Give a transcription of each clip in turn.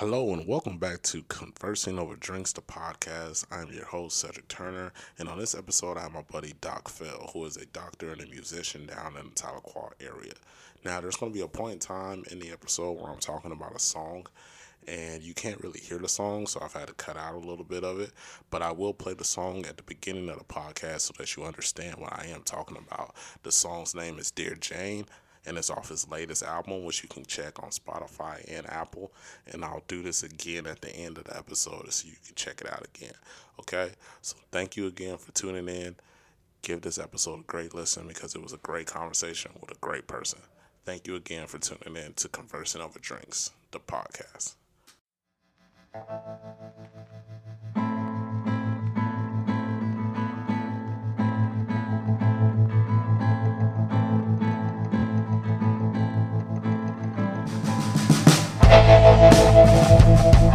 Hello and welcome back to Conversing Over Drinks, the podcast. I'm your host, Cedric Turner, and on this episode, I have my buddy Doc Fell, who is a doctor and a musician down in the Tahlequah area. Now, there's going to be a point in time in the episode where I'm talking about a song, and you can't really hear the song, so I've had to cut out a little bit of it. But I will play the song at the beginning of the podcast so that you understand what I am talking about. The song's name is Dear Jane and it's off his latest album, which you can check on Spotify and Apple. And I'll do this again at the end of the episode so you can check it out again. Okay? So thank you again for tuning in. Give this episode a great listen because it was a great conversation with a great person. Thank you again for tuning in to Conversing Over Drinks, the podcast.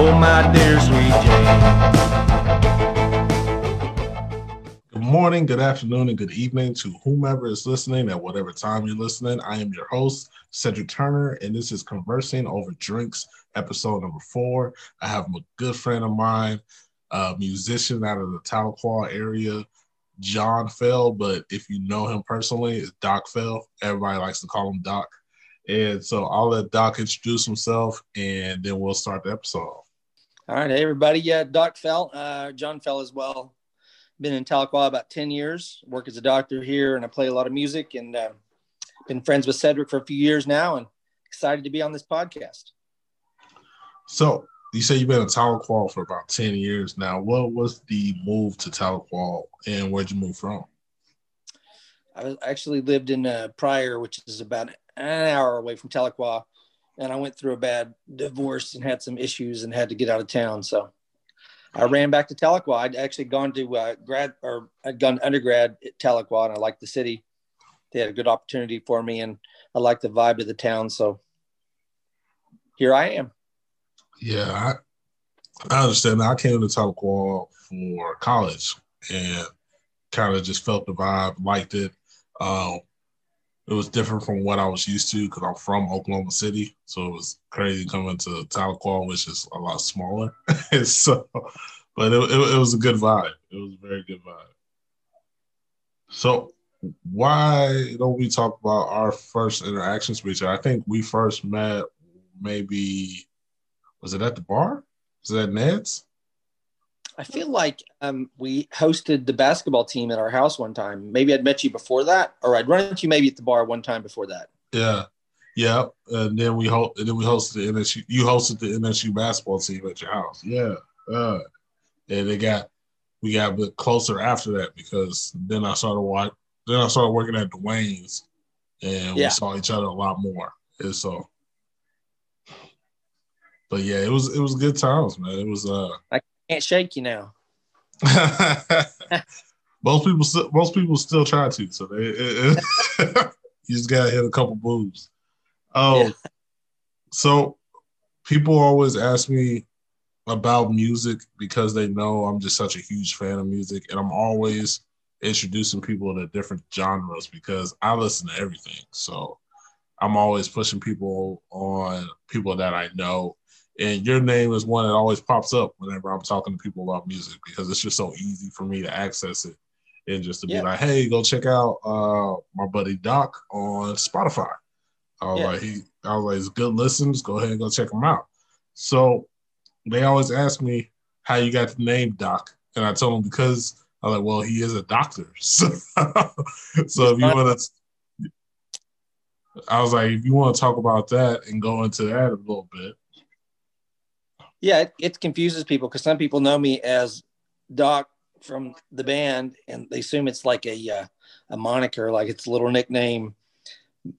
Oh, my dear sweet Jane. Good morning, good afternoon, and good evening to whomever is listening at whatever time you're listening. I am your host, Cedric Turner, and this is Conversing Over Drinks, episode number four. I have a good friend of mine, a musician out of the Tahlequah area, John Fell, but if you know him personally, it's Doc Fell. Everybody likes to call him Doc. And so I'll let Doc introduce himself and then we'll start the episode. All right, hey everybody. Yeah, Doc Fell, uh, John Fell as well. Been in Tahlequah about 10 years, work as a doctor here, and I play a lot of music and uh, been friends with Cedric for a few years now and excited to be on this podcast. So you say you've been in Tahlequah for about 10 years now. What was the move to Tahlequah and where'd you move from? I was- actually lived in uh, Pryor, which is about an hour away from Tahlequah, and I went through a bad divorce and had some issues and had to get out of town. So I ran back to Tahlequah. I'd actually gone to uh, grad or I'd gone undergrad at Tahlequah, and I liked the city. They had a good opportunity for me, and I liked the vibe of the town. So here I am. Yeah, I, I understand. I came to Tahlequah for college and kind of just felt the vibe, liked it. Um, it was different from what I was used to because I'm from Oklahoma City, so it was crazy coming to Tahlequah, which is a lot smaller. so, but it, it, it was a good vibe. It was a very good vibe. So, why don't we talk about our first interactions with each other? I think we first met maybe was it at the bar? Was it at Ned's? I feel like um, we hosted the basketball team at our house one time. Maybe I'd met you before that, or I'd run into you maybe at the bar one time before that. Yeah, yeah. And then we ho- and then we hosted the NSU. You hosted the NSU basketball team at your house. Yeah, uh, and they got we got a bit closer after that because then I started watch. Then I started working at Dwayne's, and we Yeah. saw each other a lot more. And so, but yeah, it was it was good times, man. It was uh. Can't shake you now. most people still most people still try to, so they it, it- you just gotta hit a couple moves. Oh, Yeah. so people always ask me about music because they know I'm just such a huge fan of music, and I'm always introducing people to different genres because I listen to everything. So I'm always pushing people on people that I know and your name is one that always pops up whenever I'm talking to people about music because it's just so easy for me to access it and just to be like, hey, go check out uh, my buddy Doc on Spotify. I was Yeah. like, he, I was like, it's good listens. Go ahead and go check him out. So they always ask me how you got the name Doc, and I told them because I was like, well, he is a doctor. So, so if you want to, I was like, if you want to talk about that and go into that a little bit. Yeah, it, it confuses people because some people know me as Doc from the band, and they assume it's like a uh, a moniker, like it's a little nickname.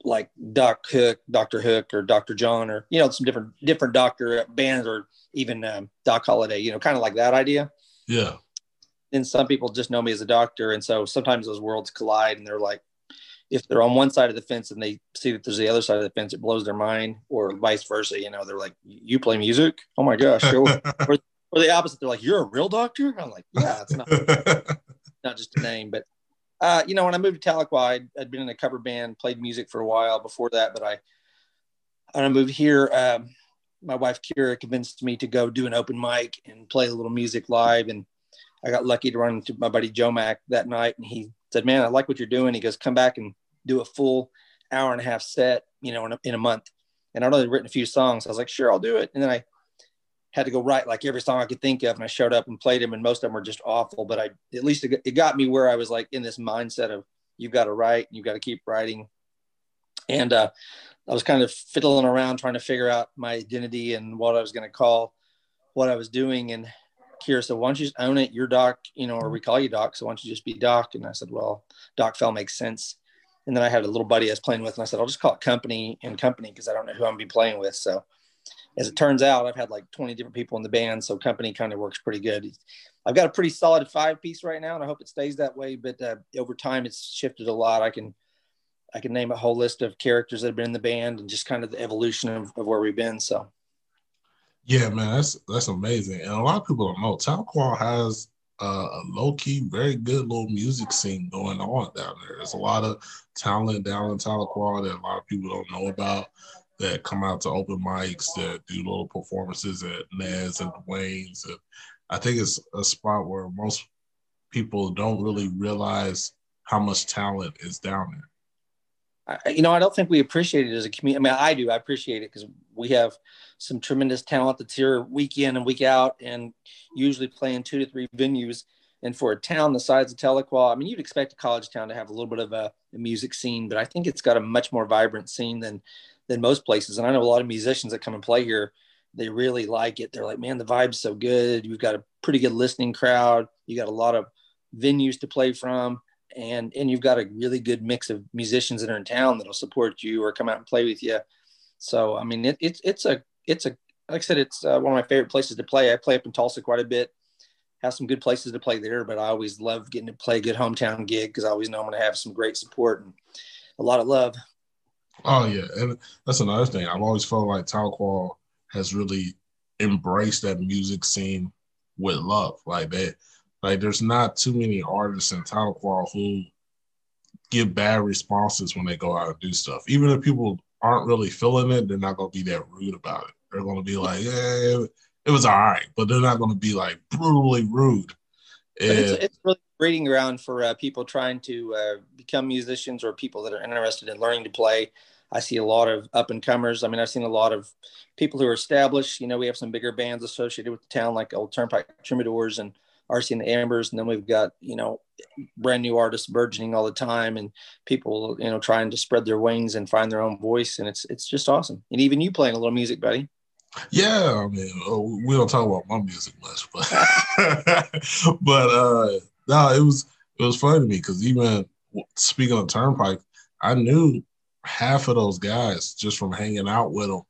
like Doc Hook, Doctor Hook, or Doctor John, or you know some different different doctor bands, or even um, Doc Holliday, You know, kind of like that idea. Yeah. And some people just know me as a doctor, and so sometimes those worlds collide, and they're like, if they're on one side of the fence and they see that there's the other side of the fence, it blows their mind, or vice versa. You know, they're like, "You play music? Oh my gosh!" or, or, or the opposite, they're like, "You're a real doctor?" I'm like, "Yeah, it's not not just a name." But uh, you know, when I moved to Tahlequah, I'd, I'd, been in a cover band, played music for a while before that, but I when I moved here, um, my wife Kira convinced me to go do an open mic and play a little music live, and I got lucky to run into my buddy Joe Mack that night, and he said, "Man, I like what you're doing." He goes, "Come back and do a full hour and a half set, you know, in a, in a month." And I'd already written a few songs. I was like, "Sure, I'll do it." And then I had to go write like every song I could think of, and I showed up and played them, and most of them were just awful. But I at least it, it got me where I was like in this mindset of you've got to write, you've got to keep writing, and uh, I was kind of fiddling around trying to figure out my identity and what I was going to call what I was doing. And Kira said, "Why don't you just own it? You're Doc, you know, or we call you Doc. So why don't you just be Doc?" And I said, "Well, Doc Fell makes sense." And then I had a little buddy I was playing with, and I said, "I'll just call it Company and Company because I don't know who I'm gonna be playing with." So, as it turns out, I've had like 20 different people in the band, so Company kind of works pretty good. I've got a pretty solid five piece right now, and I hope it stays that way. But uh, over time, it's shifted a lot. I can I can name a whole list of characters that have been in the band and just kind of the evolution of, of where we've been. So yeah, man, that's that's amazing. And a lot of people don't know Tahlequah has uh, a low key, very good little music scene going on down there. There's a lot of talent down in Tahlequah that a lot of people don't know about that come out to open mics that do little performances at Nez and Dwayne's. And I think it's a spot where most people don't really realize how much talent is down there. You know, I don't think we appreciate it as a community. I mean, I do. I appreciate it because we have some tremendous talent that's here week in and week out, and usually playing two to three venues. And for a town the size of Tahlequah, I mean, you'd expect a college town to have a little bit of a, a, music scene, but I think it's got a much more vibrant scene than than most places. And I know a lot of musicians that come and play here, they really like it. They're like, man, the vibe's so good. You've got a pretty good listening crowd. You got a lot of venues to play from and and you've got a really good mix of musicians that are in town that'll support you or come out and play with you. So I mean, it, it's it's a it's a like I said, it's uh, one of my favorite places to play. I play up in Tulsa quite a bit. Have some good places to play there, but I always love getting to play a good hometown gig because I always know I'm going to have some great support and a lot of love. Oh yeah, and that's another thing. I've always felt like Tahlequah has really embraced that music scene with love. Like that, like there's not too many artists in Tahlequah who give bad responses when they go out and do stuff. Even if people aren't really feeling it, they're not gonna be that rude about it. They're gonna be like, yeah, it was all right, but they're not gonna be like brutally rude. And, it's, it's really breeding ground for uh, people trying to uh, become musicians or people that are interested in learning to play. I see a lot of up and comers. I mean, I've seen a lot of people who are established. You know, we have some bigger bands associated with the town, like Old Turnpike Troubadours and RC and the Ambers, and then we've got you know brand new artists burgeoning all the time, and people you know trying to spread their wings and find their own voice, and it's it's just awesome. And even you playing a little music, buddy. Yeah, I mean, oh, we don't talk about my music much, but but uh no, it was it was funny to me because even speaking of Turnpike, I knew half of those guys just from hanging out with them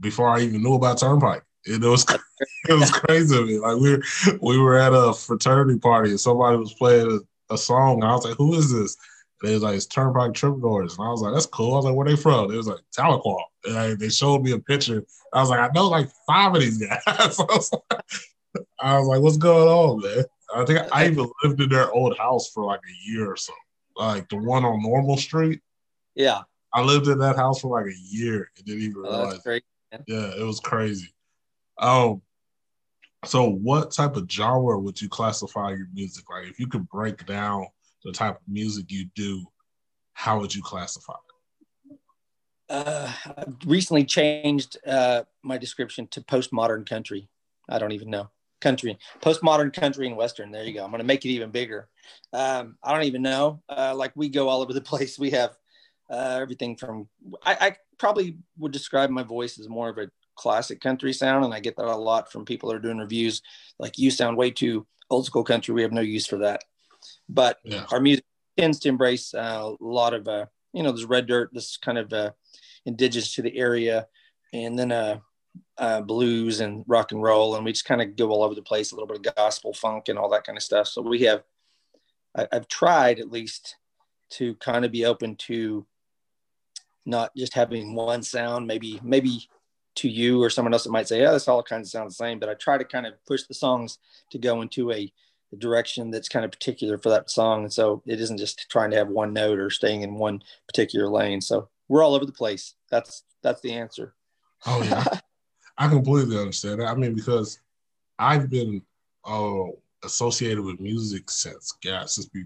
before I even knew about Turnpike. It was it was crazy to me. Like we were we were at a fraternity party and somebody was playing a, a song. And I was like, "Who is this?" And they was like, "It's Turnpike Troubadours." And I was like, "That's cool." I was like, "Where they from?" It was like Tahlequah. And I, they showed me a picture. I was like, "I know like five of these guys." I, was like, I was like, "What's going on, man?" I think I even lived in their old house for like a year or so, like the one on Normal Street. Yeah, I lived in that house for like a year and didn't even oh, realize. Yeah, it was crazy. Oh, so what type of genre would you classify your music? Like, if you could break down the type of music you do, how would you classify it? Uh, I recently changed uh, my description to postmodern country. I don't even know country, postmodern country and western. There you go. I'm going to make it even bigger. Um, I don't even know. Uh, like we go all over the place. We have uh, everything from. I, I, probably would describe my voice as more of a classic country sound, and I get that a lot from people that are doing reviews. Like you sound way too old school country. We have no use for that. But yeah. our music tends to embrace uh, a lot of uh, you know, there's red dirt, this kind of uh, indigenous to the area, and then uh, uh, blues and rock and roll, and we just kind of go all over the place, a little bit of gospel, funk, and all that kind of stuff. So we have, I, I've tried at least to kind of be open to not just having one sound, maybe maybe to you or someone else that might say, yeah, this all kind of sounds the same. But I try to kind of push the songs to go into a, direction that's kind of particular for that song. And so it isn't just trying to have one note or staying in one particular lane. So we're all over the place. That's that's the answer. Oh yeah. I completely understand that. I mean, because I've been uh, associated with music since yeah, since be,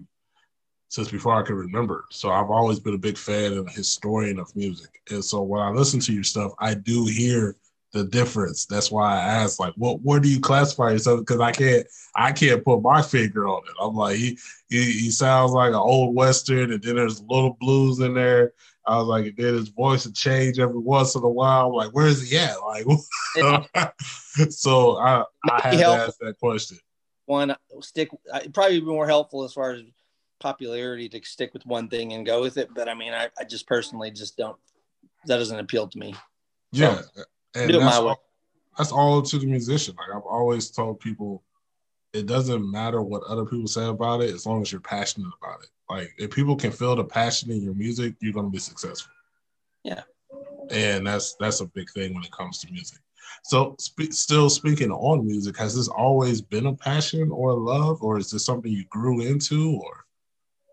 since before I can remember. So I've always been a big fan and a historian of music. And so when I listen to your stuff, I do hear the difference. That's why I asked, like, what where do you classify yourself? Because I can't I can't put my finger on it. I'm like, he, he he sounds like an old western, and then there's a little blues in there. I was like, then his voice would change every once in a while. I'm like, where is he at? Like, so I I had to ask that question. One stick, uh, probably be more helpful as far as popularity to stick with one thing and go with it. But I mean, I, I just personally just don't. That doesn't appeal to me. Yeah, so, and do it my way. that's all to the musician. Like I've always told people, it doesn't matter what other people say about it as long as you're passionate about it. Like if people can feel the passion in your music, you're gonna be successful. Yeah, and that's that's a big thing when it comes to music. So, sp- still speaking on music, has this always been a passion or a love, or is this something you grew into, or?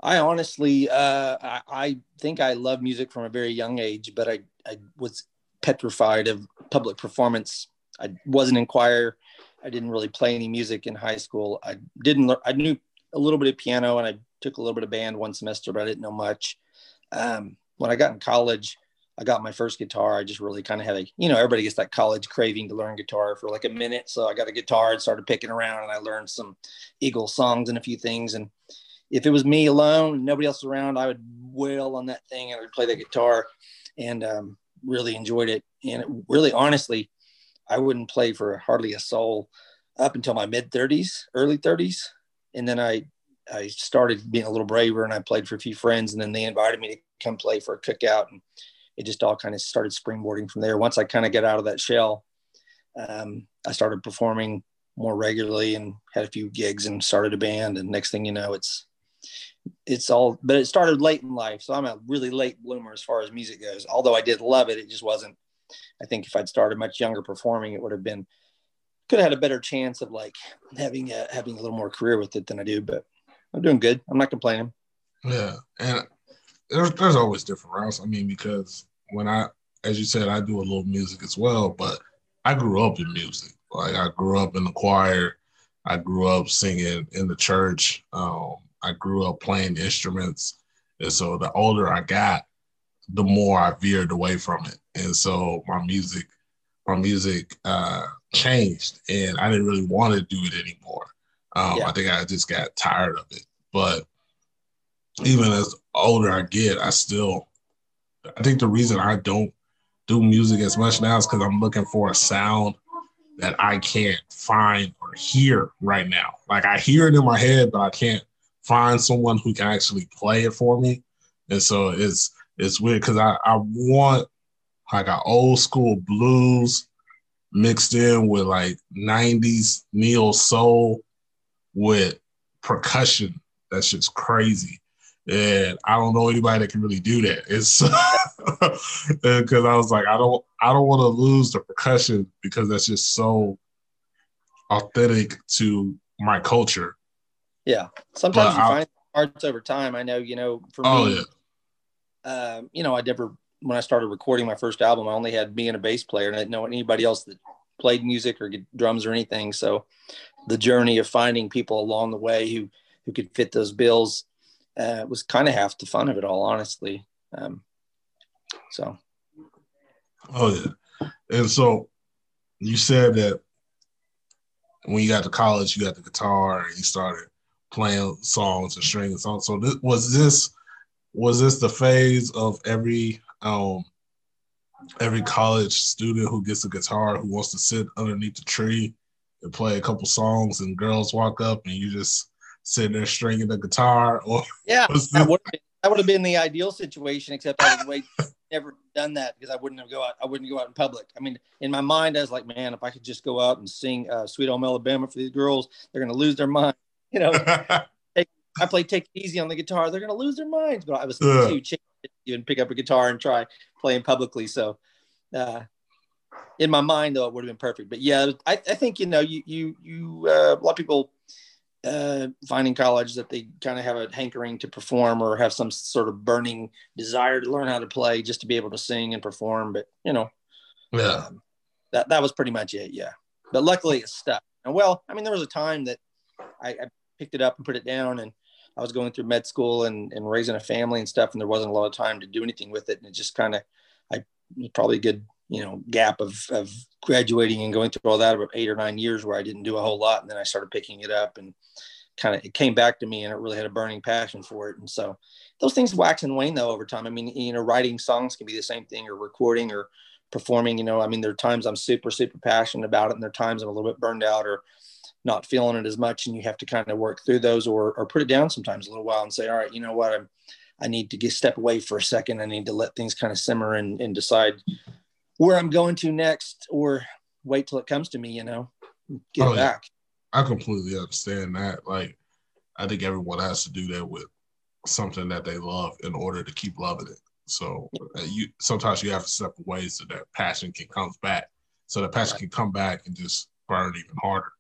I honestly, uh, I, I, think I love music from a very young age, but I, I was petrified of public performance. I wasn't in choir. I didn't really play any music in high school. I didn't. I knew a little bit of piano, and I took a little bit of band one semester, but I didn't know much. Um, when I got in college, I got my first guitar. I just really kind of had a, you know, everybody gets that college craving to learn guitar for like a minute. So I got a guitar and started picking around, and I learned some Eagle songs and a few things. And if it was me alone, nobody else around, I would wail on that thing and I would play the guitar and um, really enjoyed it. And it really, honestly, I wouldn't play for hardly a soul up until my mid 30s, early 30s. And then I, I started being a little braver and I played for a few friends and then they invited me to come play for a cookout and it just all kind of started springboarding from there. Once I kind of get out of that shell, um, I started performing more regularly and had a few gigs and started a band. And next thing you know, it's it's all but it started late in life. So i'm a really late bloomer as far as music goes. Although i did love it it just wasn't i think if i'd started much younger performing it would have been could have had a better chance of like having a, having a little more career with it than i do but i'm doing good. I'm not complaining. Yeah. And there's, there's always different routes. I mean because when i as you said i do a little music as well but i grew up in music. Like i grew up in the choir. I grew up singing in the church. Um, I grew up playing instruments. And so the older I got, the more I veered away from it. And so my music, my music uh, changed and I didn't really want to do it anymore. Um, yeah. I think I just got tired of it. But even as older I get, I still, I think the reason I don't do music as much now is because I'm looking for a sound that I can't find or hear right now. Like I hear it in my head, but I can't find someone who can actually play it for me. And so it's it's weird because I, I want like an old school blues mixed in with like 90s neo soul with percussion. That's just crazy. And I don't know anybody that can really do that. It's because I was like, I don't I don't want to lose the percussion because that's just so authentic to my culture. Yeah. Sometimes you find parts over time. I know, you know, for oh, me, yeah. um, you know, I never, when I started recording my first album, I only had me and a bass player and I didn't know anybody else that played music or drums or anything. So the journey of finding people along the way who, who could fit those bills uh, was kind of half the fun of it all, honestly. Um, so. Oh yeah. And so you said that when you got to college, you got the guitar and you started playing songs and stringing songs. So this, was this was this the phase of every um every college student who gets a guitar who wants to sit underneath the tree and play a couple songs and girls walk up and you just sit there stringing the guitar or yeah that would, been, that would have been the ideal situation, except I would wait never done that because I wouldn't have go out. I wouldn't go out in public. I mean, in my mind, I was like, man, if I could just go out and sing uh, "Sweet Home Alabama" for these girls, they're gonna lose their mind. You know, take, I play "Take It Easy" on the guitar, they're gonna lose their minds. But I was Yeah. too cheap to even pick up a guitar and try playing publicly. So, uh, in my mind, though, it would have been perfect. But yeah, I, I think you know, you you you uh, a lot of people uh, find in college that they kind of have a hankering to perform or have some sort of burning desire to learn how to play just to be able to sing and perform. But you know, yeah. um, that that was pretty much it. Yeah, but luckily it stuck. And well, I mean, there was a time that I, I picked it up and put it down, and I was going through med school and, and raising a family and stuff, and there wasn't a lot of time to do anything with it, and it just kind of, I was probably a good you know gap of of graduating and going through all that about eight or nine years where I didn't do a whole lot, and then I started picking it up and kind of it came back to me and it really had a burning passion for it and so those things wax and wane though over time. I mean you know writing songs can be the same thing or recording or performing you know i mean there are times i'm super super passionate about it and there are times i'm a little bit burned out or not feeling it as much and you have to kind of work through those or, or put it down sometimes a little while and say all right you know what i'm i need to get step away for a second i need to let things kind of simmer and, and decide where i'm going to next or wait till it comes to me you know get Oh, back I completely understand that. Like, I think everyone has to do that with something that they love in order to keep loving it. So uh, you sometimes you have to step away so that passion can come back. So the passion can come back and just burn even harder.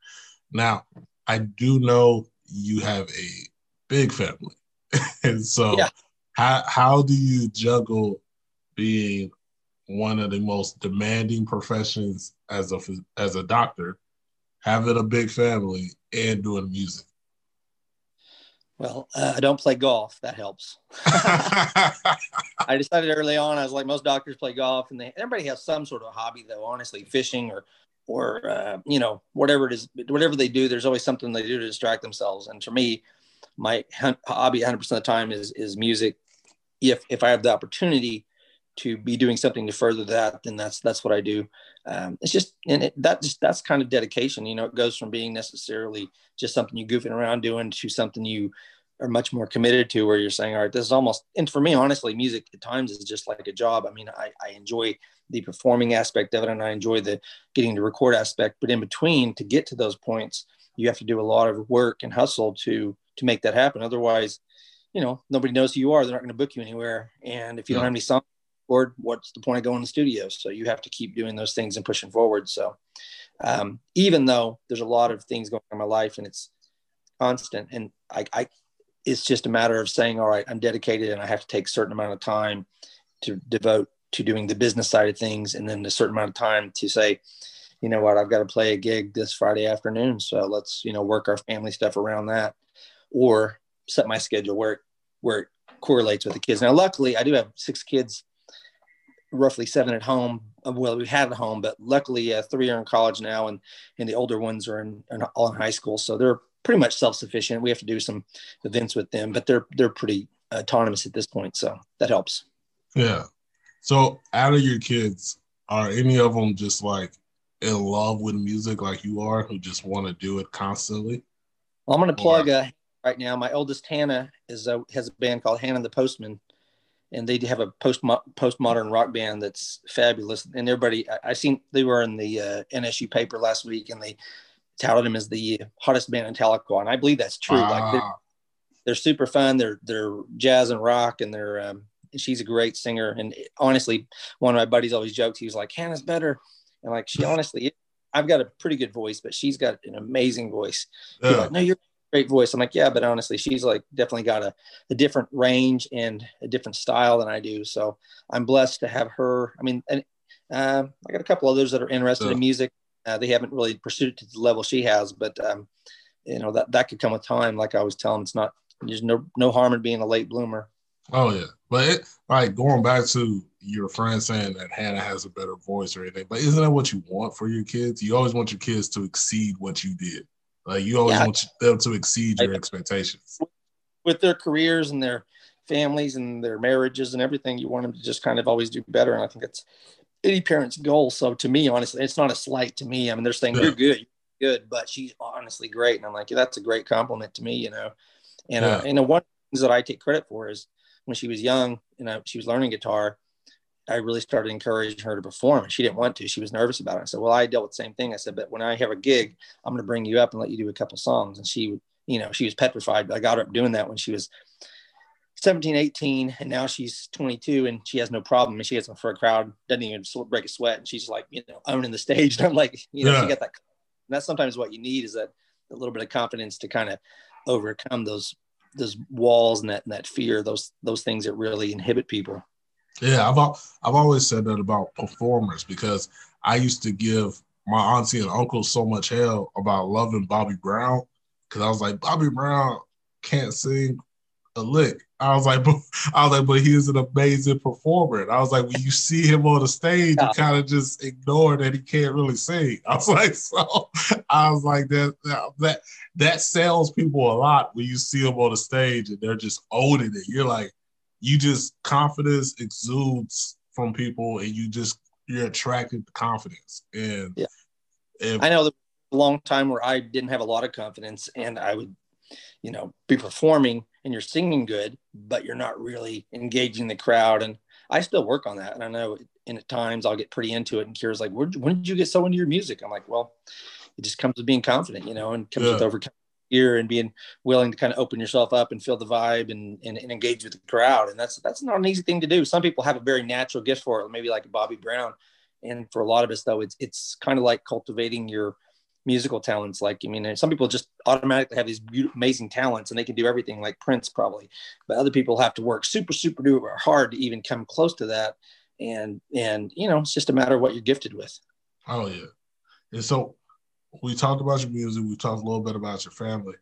Now, I do know you have a big family. and so Yeah. how how do you juggle being one of the most demanding professions as a as a doctor having a big family and doing music. well uh, i don't play golf that helps I decided early on, I was like, most doctors play golf, and they everybody has some sort of hobby, though. Honestly, fishing or or uh, you know whatever it is, whatever they do, there's always something they do to distract themselves. And for me, my hobby 100 percent of the time is is music. If if I have the opportunity to be doing something to further that, then that's that's what I do. Um, it's just and it, that just that's kind of dedication. You know, it goes from being necessarily just something you goofing around doing to something you are much more committed to where you're saying all right this is almost and for me honestly music at times is just like a job i mean i, I enjoy the performing aspect of it and i enjoy the getting to record aspect but in between to get to those points you have to do a lot of work and hustle to to make that happen. Otherwise you know nobody knows who you are. They're not going to book you anywhere. And if you don't have any songs or what's the point of going to the studio? So you have to keep doing those things and pushing forward. So um, even though there's a lot of things going on in my life and it's constant and I, I it's just a matter of saying, all right, I'm dedicated and I have to take a certain amount of time to devote to doing the business side of things. And then a certain amount of time to say, you know what, I've got to play a gig this Friday afternoon. So let's, you know, work our family stuff around that or set my schedule where, it- where it correlates with the kids. Now, luckily I do have six kids, roughly seven at home. Uh, Well, we had at home, but luckily uh, three are in college now and, and the older ones are in, in all in high school. So they're pretty much self-sufficient. We have to do some events with them, but they're they're pretty autonomous at this point, so that helps. Yeah. So out of your kids, are any of them just like in love with music like you are, who just want to do it constantly? Well, I'm going to plug uh, right now. My oldest Hannah is a, has a band called Hannah the Postman, and they have a post postmodern rock band that's fabulous. And everybody, I, I seen they were in the uh, NSU paper last week, and they touted them as the hottest band in Tahlequah, and I believe that's true. Like they're, they're super fun. They're they're jazz and rock, and they're um, she's a great singer. And honestly, one of my buddies always joked, He was like, "Hannah's better," and like she honestly, I've got a pretty good voice, but she's got an amazing voice. Yeah. like, "No, you're a great voice." I'm like, "Yeah, but honestly, she's like definitely got a, a different range and a different style than I do." So I'm blessed to have her. I mean, and um, I got a couple others that are interested Yeah. in music. Uh, they haven't really pursued it to the level she has, but um, you know that that could come with time. Like I was telling, them, it's not there's no no harm in being a late bloomer. Oh yeah. But it like going back to your friend saying that Hannah has a better voice or anything, but isn't that what you want for your kids? You always want your kids to exceed what you did. Like you always Yeah. want them to exceed your I- expectations. with their careers and their families and their marriages and everything, you want them to just kind of always do better. And I think it's any parent's goal. So to me, honestly, it's not a slight to me. I mean, they're saying Yeah. you're good, you're good, but she's honestly great. And I'm like, yeah, that's a great compliment to me, you know. And uh, Yeah. you know, one of things that I take credit for is when she was young and I, she was learning guitar, I really started encouraging her to perform and she didn't want to. She was nervous about it. I said, well, I dealt with the same thing. I said, but when I have a gig, I'm going to bring you up and let you do a couple songs. And she, you know, she was petrified, but I got her up doing that when she was 17, 18, and now she's 22 and she has no problem. And she gets in for a crowd, doesn't even break a sweat. And she's like, you know, owning the stage. And I'm like, you know, yeah. she got that. And that's sometimes what you need is that a little bit of confidence to kind of overcome those those walls and that and that fear, those those things that really inhibit people. Yeah, I've I've always said that about performers because I used to give my auntie and uncle so much hell about loving Bobby Brown because I was like Bobby Brown can't sing a lick. I was like, but, I was like, but he's an amazing performer. And I was like, when you see him on the stage, yeah. you kind of just ignore that he can't really sing. I was like, so I was like, that that that sells people a lot when you see them on the stage and they're just owning it. You're like, you just confidence exudes from people, and you just you're attracted to confidence. And yeah, if, I know the long time where I didn't have a lot of confidence, and I would, you know, be performing and you're singing good, but you're not really engaging the crowd. And I still work on that. And I know and at times I'll get pretty into it. And Kira's like, when did you get so into your music? I'm like, well, it just comes with being confident, you know, and comes yeah. with overcoming fear and being willing to kind of open yourself up and feel the vibe and, and, and, engage with the crowd. And that's, that's not an easy thing to do. Some people have a very natural gift for it, maybe like Bobby Brown. And for a lot of us though, it's, it's kind of like cultivating your, musical talents. Like, I mean, some people just automatically have these amazing talents and they can do everything like Prince probably, but other people have to work super, super duper hard to even come close to that. And, and, you know, it's just a matter of what you're gifted with. Oh yeah. And so we talked about your music. We talked a little bit about your family.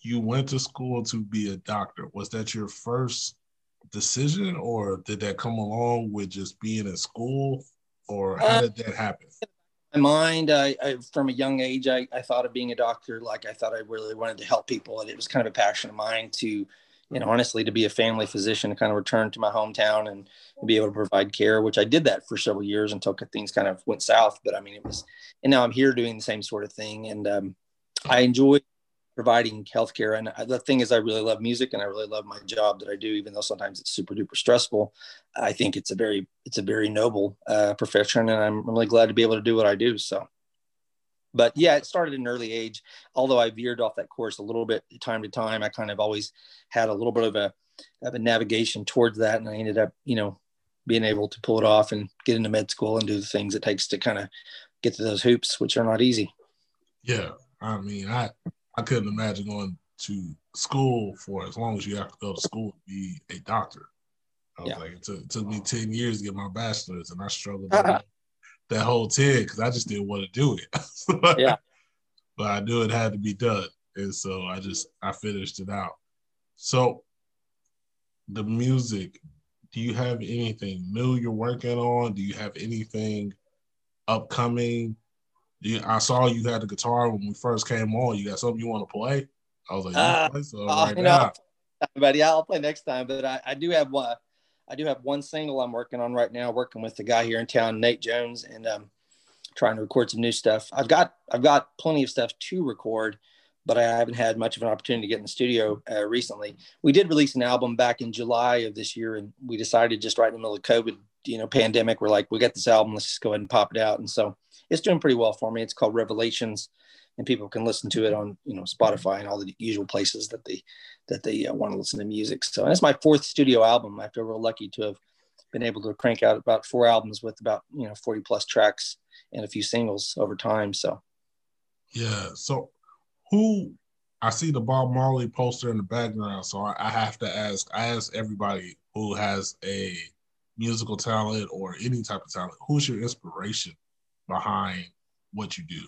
You went to school to be a doctor. Was that your first decision or did that come along with just being in school or how uh, did that happen? My mind, I, I, from a young age, I, I thought of being a doctor. Like I thought I really wanted to help people, and it was kind of a passion of mine to, you know, honestly, to be a family physician, to kind of return to my hometown and, be able to provide care. Which I did that for several years until things kind of went south. But I mean, it was, and now I'm here doing the same sort of thing, and um, I enjoy providing healthcare. And the thing is, I really love music and I really love my job that I do, even though sometimes it's super duper stressful. I think it's a very, it's a very noble uh, profession, and I'm really glad to be able to do what I do. So, but yeah, it started at an early age. Although I veered off that course a little bit time to time, I kind of always had a little bit of a, of a navigation towards that, and I ended up, you know, being able to pull it off and get into med school and do the things it takes to kind of get to those hoops, which are not easy. Yeah, I mean, I I couldn't imagine going to school for as long as you have to go to school to be a doctor. I was yeah. like, it took, it took, me 10 years to get my bachelor's and I struggled uh-huh. that whole 10 because I just didn't want to do it. yeah. But I knew it had to be done. And so I just, I finished it out. So the music, do you have anything new you're working on? Do you have anything upcoming you, I saw you had the guitar when we first came on. You got something you want to play? I was like, uh, so uh, right now. buddy, I'll play next time. But I, I do have one. I do have one single I'm working on right now, working with the guy here in town, Nate Jones, and um, trying to record some new stuff. I've got I've got plenty of stuff to record, but I haven't had much of an opportunity to get in the studio uh, recently. We did release an album back in July of this year, and we decided just right in the middle of COVID, you know, pandemic, we're like, we got this album, let's just go ahead and pop it out. And so it's doing pretty well for me. It's called Revelations, and people can listen to it on you know Spotify and all the usual places that they that they uh, want to listen to music. So that's my fourth studio album. I feel real lucky to have been able to crank out about four albums with about you know 40 plus tracks and a few singles over time. So yeah. So who I see the Bob Marley poster in the background, so I, I have to ask. I ask everybody who has a musical talent or any type of talent, who's your inspiration behind what you do?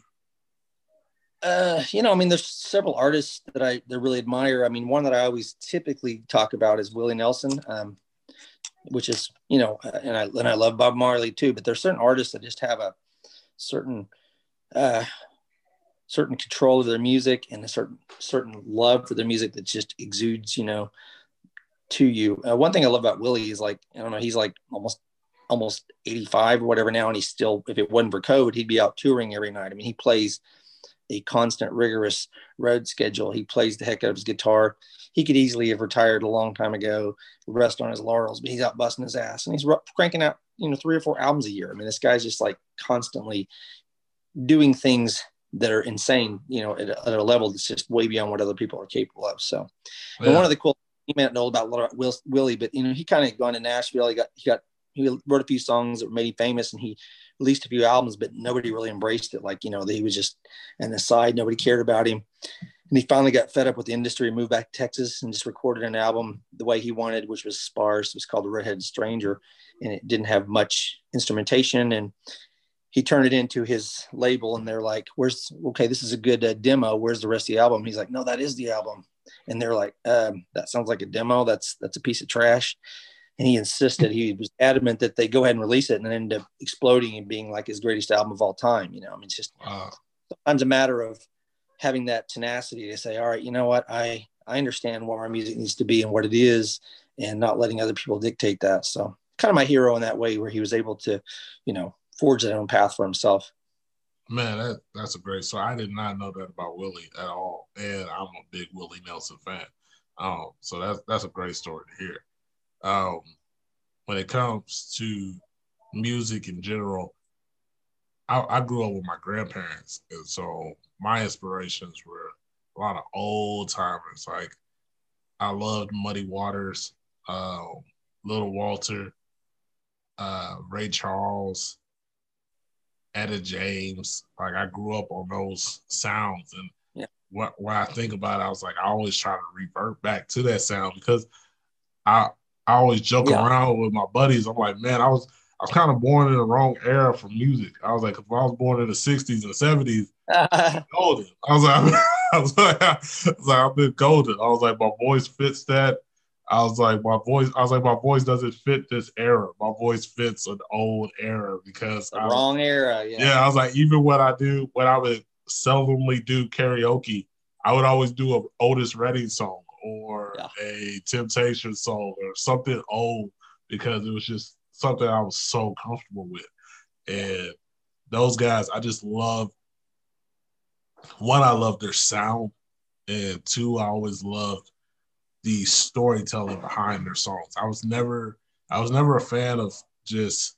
Uh, you know, I mean, there's several artists that I that really admire. I mean, one that I always typically talk about is Willie Nelson, um, which is you know, uh, and I and I love Bob Marley too. But there's certain artists that just have a certain uh, certain control of their music and a certain certain love for their music that just exudes, you know, to you. Uh, one thing I love about Willie is like I don't know, he's like almost almost 85 or whatever now, and he's still, if it wasn't for COVID, he'd be out touring every night. I mean, he plays a constant, rigorous road schedule. He plays the heck out of his guitar. He could easily have retired a long time ago, rest on his laurels, but he's out busting his ass and he's cranking out, you know, three or four albums a year. I mean, this guy's just like constantly doing things that are insane, you know, at a, at a level that's just way beyond what other people are capable of. So, yeah. and one of the cool, things you may not know about Will, Willie, but you know, he kind of gone to Nashville. He got, he got, he wrote a few songs that made him famous and he released a few albums, but nobody really embraced it. Like, you know, he was just an aside. Nobody cared about him. And he finally got fed up with the industry and moved back to Texas and just recorded an album the way he wanted, which was sparse. It was called The Redheaded Stranger. And it didn't have much instrumentation. And he turned it into his label and they're like, where's, okay, this is a good uh, demo. Where's the rest of the album? He's like, no, that is the album. And they're like, um, that sounds like a demo. That's, that's a piece of trash and he insisted he was adamant that they go ahead and release it and end up exploding and being like his greatest album of all time you know i mean it's just wow. sometimes a matter of having that tenacity to say all right you know what i i understand what our music needs to be and what it is and not letting other people dictate that so kind of my hero in that way where he was able to you know forge that own path for himself Man, that, that's a great story. I did not know that about Willie at all, and I'm a big Willie Nelson fan. Um, so that's that's a great story to hear um, when it comes to music in general, I, I, grew up with my grandparents, and so my inspirations were a lot of old timers. Like I loved Muddy Waters, uh, Little Walter, uh, Ray Charles, Etta James. Like I grew up on those sounds, and yeah. what when I think about it, I was like, I always try to revert back to that sound because I I always joke yeah. around with my buddies. I'm like, man, I was I was kind of born in the wrong era for music. I was like, if I was born in the '60s and '70s, golden. I was like, I was like, I was like, I've been golden. I was like, my voice fits that. I was like, my voice. I was like, my voice doesn't fit this era. My voice fits an old era because the I, wrong era. Yeah. Yeah. I was like, even when I do, when I would seldomly do karaoke, I would always do a Otis Redding song or yeah. a Temptation song or something old because it was just something I was so comfortable with. And those guys, I just love one, I love their sound, and two, I always loved the storytelling behind their songs. I was never I was never a fan of just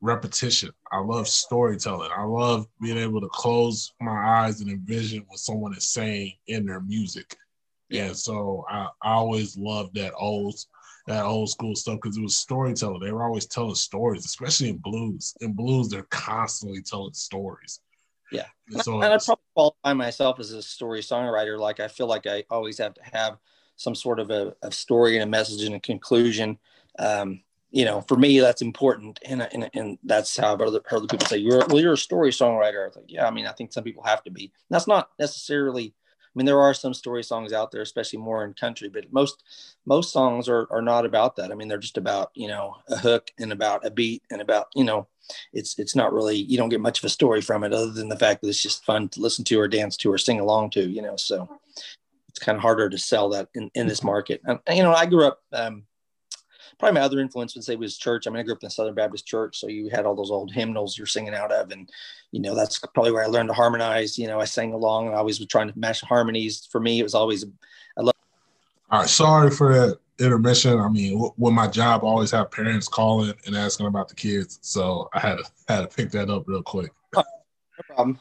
repetition. I love storytelling. I love being able to close my eyes and envision what someone is saying in their music. Yeah, so I, I always loved that old that old school stuff because it was storytelling. They were always telling stories, especially in blues. In blues, they're constantly telling stories. Yeah, and so and I probably qualify myself as a story songwriter. Like I feel like I always have to have some sort of a, a story and a message and a conclusion. Um, you know, for me, that's important, and and, and that's how I've heard other people say, "You're well, you're a story songwriter." I was like, "Yeah, I mean, I think some people have to be." And that's not necessarily mean, there are some story songs out there, especially more in country, but most most songs are are not about that. I mean, they're just about you know a hook and about a beat and about you know it's it's not really you don't get much of a story from it other than the fact that it's just fun to listen to or dance to or sing along to. You know, so it's kind of harder to sell that in, in this market. And, you know, I grew up. Um, probably my other influence would say was church. I mean, I grew up in the Southern Baptist Church, so you had all those old hymnals you're singing out of, and you know that's probably where I learned to harmonize. You know, I sang along, and I always was trying to match harmonies. For me, it was always I love. All right, sorry for that intermission. I mean, w- with my job, I always have parents calling and asking about the kids, so I had to had to pick that up real quick. no problem.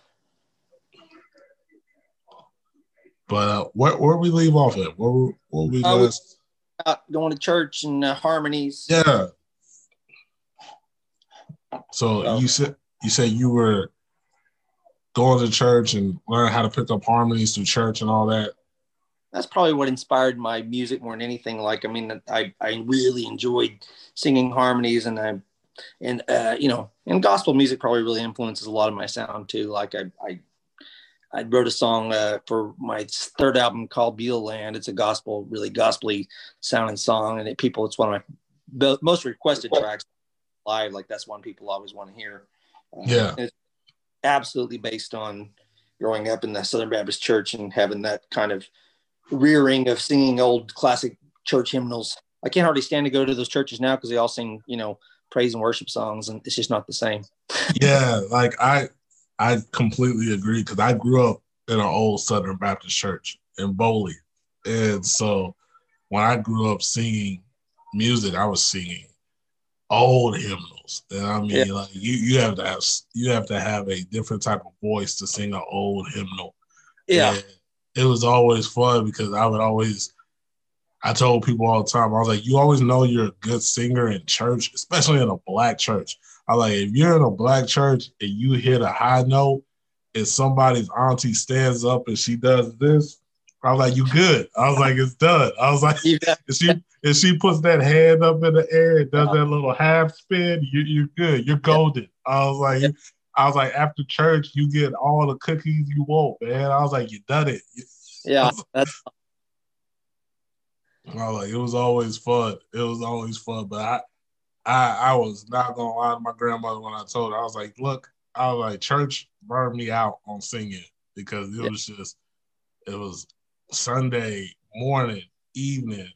But uh, where where we leave off at? Where where we uh, last? Going to church and uh, harmonies. Yeah. So oh. you said you said you were going to church and learn how to pick up harmonies through church and all that. That's probably what inspired my music more than anything. Like, I mean, I, I really enjoyed singing harmonies and I, and, uh, you know, and gospel music probably really influences a lot of my sound too. Like I, I I wrote a song uh, for my third album called Beulah Land. It's a gospel, really gospely sounding song, and it, people, it's one of my most requested tracks live. Like that's one people always want to hear. Um, yeah, it's absolutely based on growing up in the Southern Baptist Church and having that kind of rearing of singing old classic church hymnals. I can't hardly stand to go to those churches now because they all sing, you know, praise and worship songs, and it's just not the same. yeah, like I I completely agree because I grew up in an old Southern Baptist church in Boley, and so when I grew up singing music, I was singing old hymnals. And I mean, yeah. like you, you have to have you have to have a different type of voice to sing an old hymnal. Yeah, and it was always fun because I would always. I told people all the time, I was like, you always know you're a good singer in church, especially in a black church. I like if you're in a black church and you hit a high note and somebody's auntie stands up and she does this, I was like, "You good?" I was like, "It's done." I was like, yeah. "If she if she puts that hand up in the air and does that little half spin, you you're good. You're golden." I was like, "I was like, after church, you get all the cookies you want, man." I was like, "You done it." Yeah, that's. I was like, it was always fun. It was always fun, but I, I, I was not gonna lie to my grandmother when I told her. I was like, "Look, I was like, church burned me out on singing because it yeah. was just, it was Sunday morning, evening,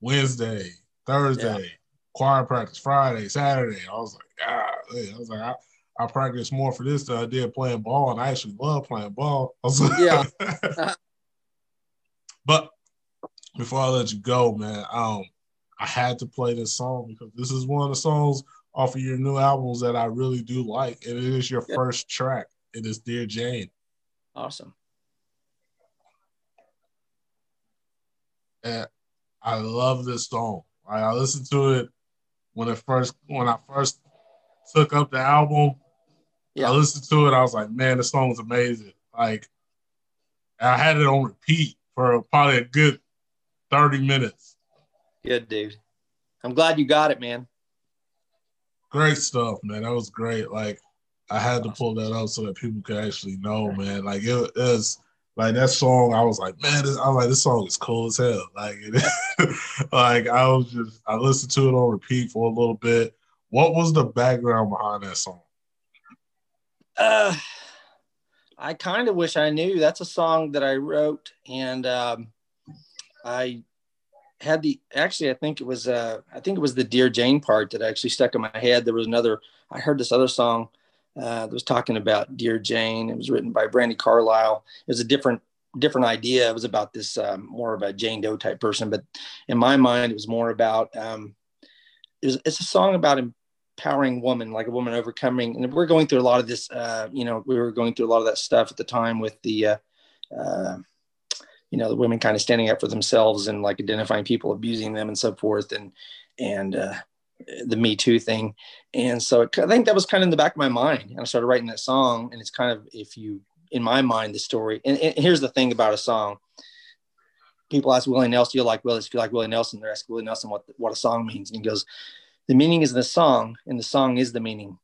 Wednesday, Thursday, yeah. choir practice Friday, Saturday. I was like, ah, I was like, I, I practiced more for this than I did playing ball, and I actually love playing ball. Like, yeah. but before I let you go, man, um, I had to play this song because this is one of the songs off of your new albums that I really do like, and it is your first track. It is Dear Jane. Awesome. And I love this song. I listened to it when it first when I first took up the album. Yeah. I listened to it. I was like, man, this song is amazing. Like, I had it on repeat for probably a good thirty minutes. Good dude. I'm glad you got it, man. Great stuff, man. That was great. Like, I had to pull that out so that people could actually know, man. Like, it, it was like that song, I was like, man, this, I was like, this song is cool as hell. Like, it, like I was just, I listened to it on repeat for a little bit. What was the background behind that song? Uh, I kind of wish I knew. That's a song that I wrote, and um, I had the actually I think it was uh, I think it was the Dear Jane part that actually stuck in my head. There was another I heard this other song uh, that was talking about Dear Jane. It was written by Brandi Carlile. It was a different different idea. It was about this um, more of a Jane Doe type person, but in my mind, it was more about um, it was, it's a song about empowering woman, like a woman overcoming. And we're going through a lot of this. Uh, you know, we were going through a lot of that stuff at the time with the. Uh, uh, you know the women kind of standing up for themselves and like identifying people abusing them and so forth and and uh, the Me Too thing. And so it, I think that was kind of in the back of my mind. And I started writing that song. And it's kind of, if you, in my mind, the story. And, and here's the thing about a song. People ask Willie Nelson, do you like Willie? If you like Willie Nelson, they're asking Willie Nelson what, what a song means. And he goes, the meaning is the song and the song is the meaning.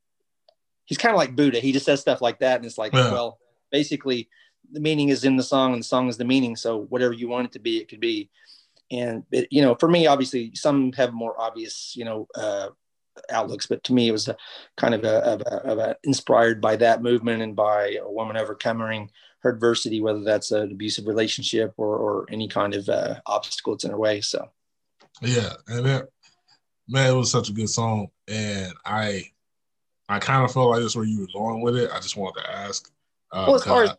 He's kind of like Buddha. He just says stuff like that. And it's like, yeah. well, basically the meaning is in the song and the song is the meaning. So whatever you want it to be, it could be. And it, you know for me obviously some have more obvious you know uh, outlooks but to me it was a kind of a, of a, of a inspired by that movement and by a woman overcoming her adversity whether that's an abusive relationship or, or any kind of uh, obstacle that's in her way. So. Yeah. And it, man it was such a good song. And i i kind of felt like that's where you were going with it. I just wanted to ask uh, well as far as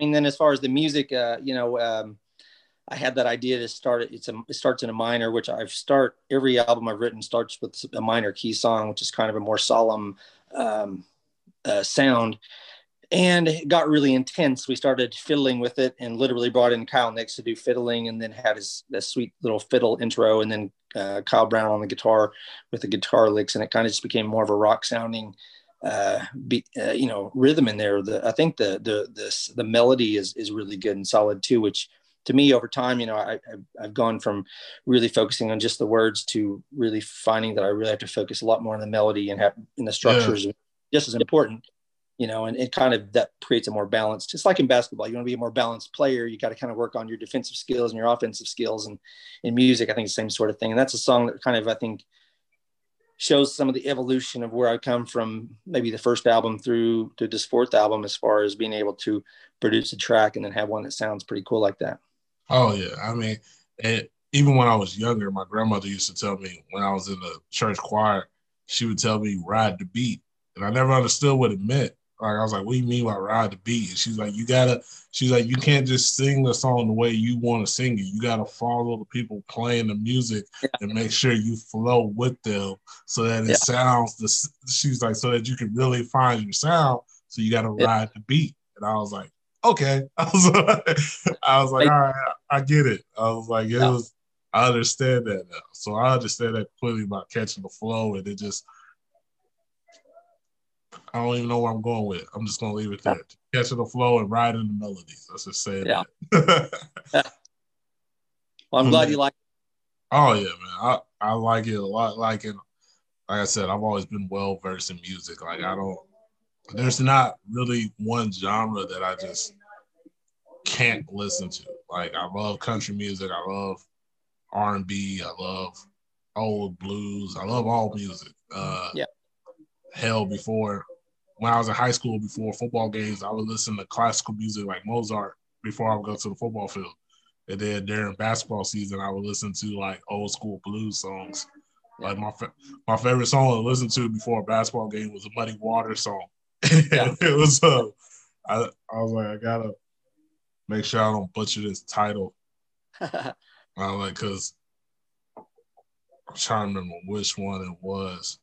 and then as far as the music uh, you know um, I had that idea to start it. It's a, it starts in a minor, which I've start every album I've written starts with a minor key song, which is kind of a more solemn um, uh, sound. And it got really intense. We started fiddling with it and literally brought in Kyle Nix to do fiddling and then had his sweet little fiddle intro and then uh, Kyle Brown on the guitar with the guitar licks. And it kind of just became more of a rock sounding uh, be, uh, you know, rhythm in there. The, I think the, the, the, the melody is, is really good and solid too, which to me over time you know I, I've gone from really focusing on just the words to really finding that i really have to focus a lot more on the melody and have in the structures yeah. just as important you know and it kind of that creates a more balanced just like in basketball you want to be a more balanced player you got to kind of work on your defensive skills and your offensive skills and in music i think the same sort of thing and that's a song that kind of i think shows some of the evolution of where I come from, maybe the first album through to this fourth album, as far as being able to produce a track and then have one that sounds pretty cool like that. Oh yeah, I mean, even when I was younger, my grandmother used to tell me when I was in the church choir, she would tell me ride the beat, and I never understood what it meant. Like I was like, what do you mean by ride the beat? And she's like, you gotta. She's like, you can't just sing the song the way you want to sing it. You gotta follow the people playing the music and make sure you flow with them so that it Yeah. sounds. The she's like, so that you can really find your sound. So you gotta Yeah. ride the beat. And I was like, okay. I was like, I was like, Like- all right, I get it. I was like, it Yeah. was. I understand that now. So I understand that clearly about catching the flow and it just I don't even know where I'm going with. it. I'm just gonna leave it there. Catching the flow and riding the melodies. Let's just say Yeah. Well, I'm glad you like. It. Oh yeah, man. I, I like it a lot. Like and like I said, I've always been well versed in music. Like I don't there's not really one genre that I just can't listen to. Like I love country music, I love R and B, I love old blues, I love all music. Uh Yeah. Hell before when I was in high school before football games, I would listen to classical music like Mozart before I would go to the football field. And then during basketball season, I would listen to like old school blues songs. Like my fa- my favorite song to listen to before a basketball game was a Muddy Water song. It was uh, I I was like I gotta make sure I don't butcher this title. I was like because I'm trying to remember which one it was.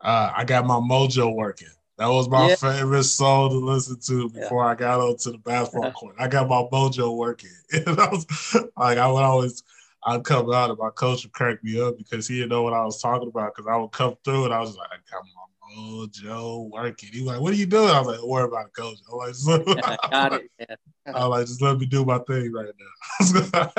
Uh, I got my mojo working. That was my Yeah. favorite song to listen to before I got onto the basketball court. I got my mojo working. And I was like, I would always, I'd come out and my coach would crack me up because he didn't know what I was talking about. Because I would come through and I was like, I got my mojo working. He was like, What are you doing? I was like, Don't worry about it, coach. I'm like, just, Yeah, got it. I was like, just let me do my thing right now.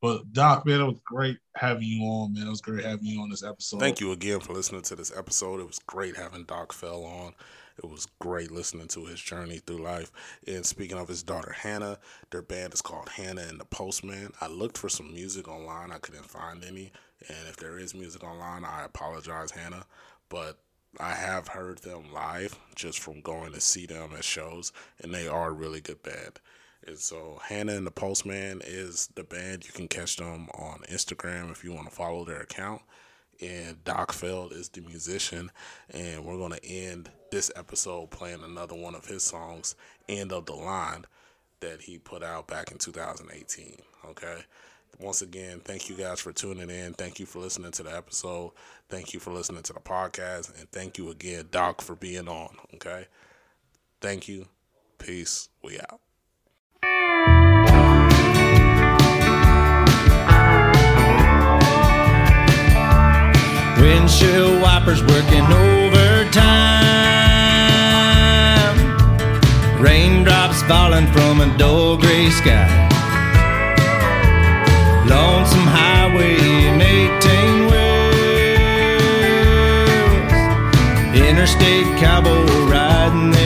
But Doc, man, it was great having you on, man. It was great having you on this episode. Thank you again for listening to this episode. It was great having Doc Fell on. It was great listening to his journey through life. And speaking of his daughter Hannah, their band is called Hannah and the Postman. I looked for some music online. I couldn't find any. And if there is music online, I apologize, Hannah. But I have heard them live just from going to see them at shows, and they are a really good band. And so Hannah and the Postman is the band. You can catch them on Instagram if you want to follow their account. And Doc Feld is the musician. And we're going to end this episode playing another one of his songs, End of the Line, that he put out back in 2018. Okay. Once again, thank you guys for tuning in. Thank you for listening to the episode. Thank you for listening to the podcast. And thank you again, Doc, for being on. Okay. Thank you. Peace. We out. Windshield wipers working overtime. Raindrops falling from a dull gray sky. Lonesome highway in 18 wheels. Interstate cowboy riding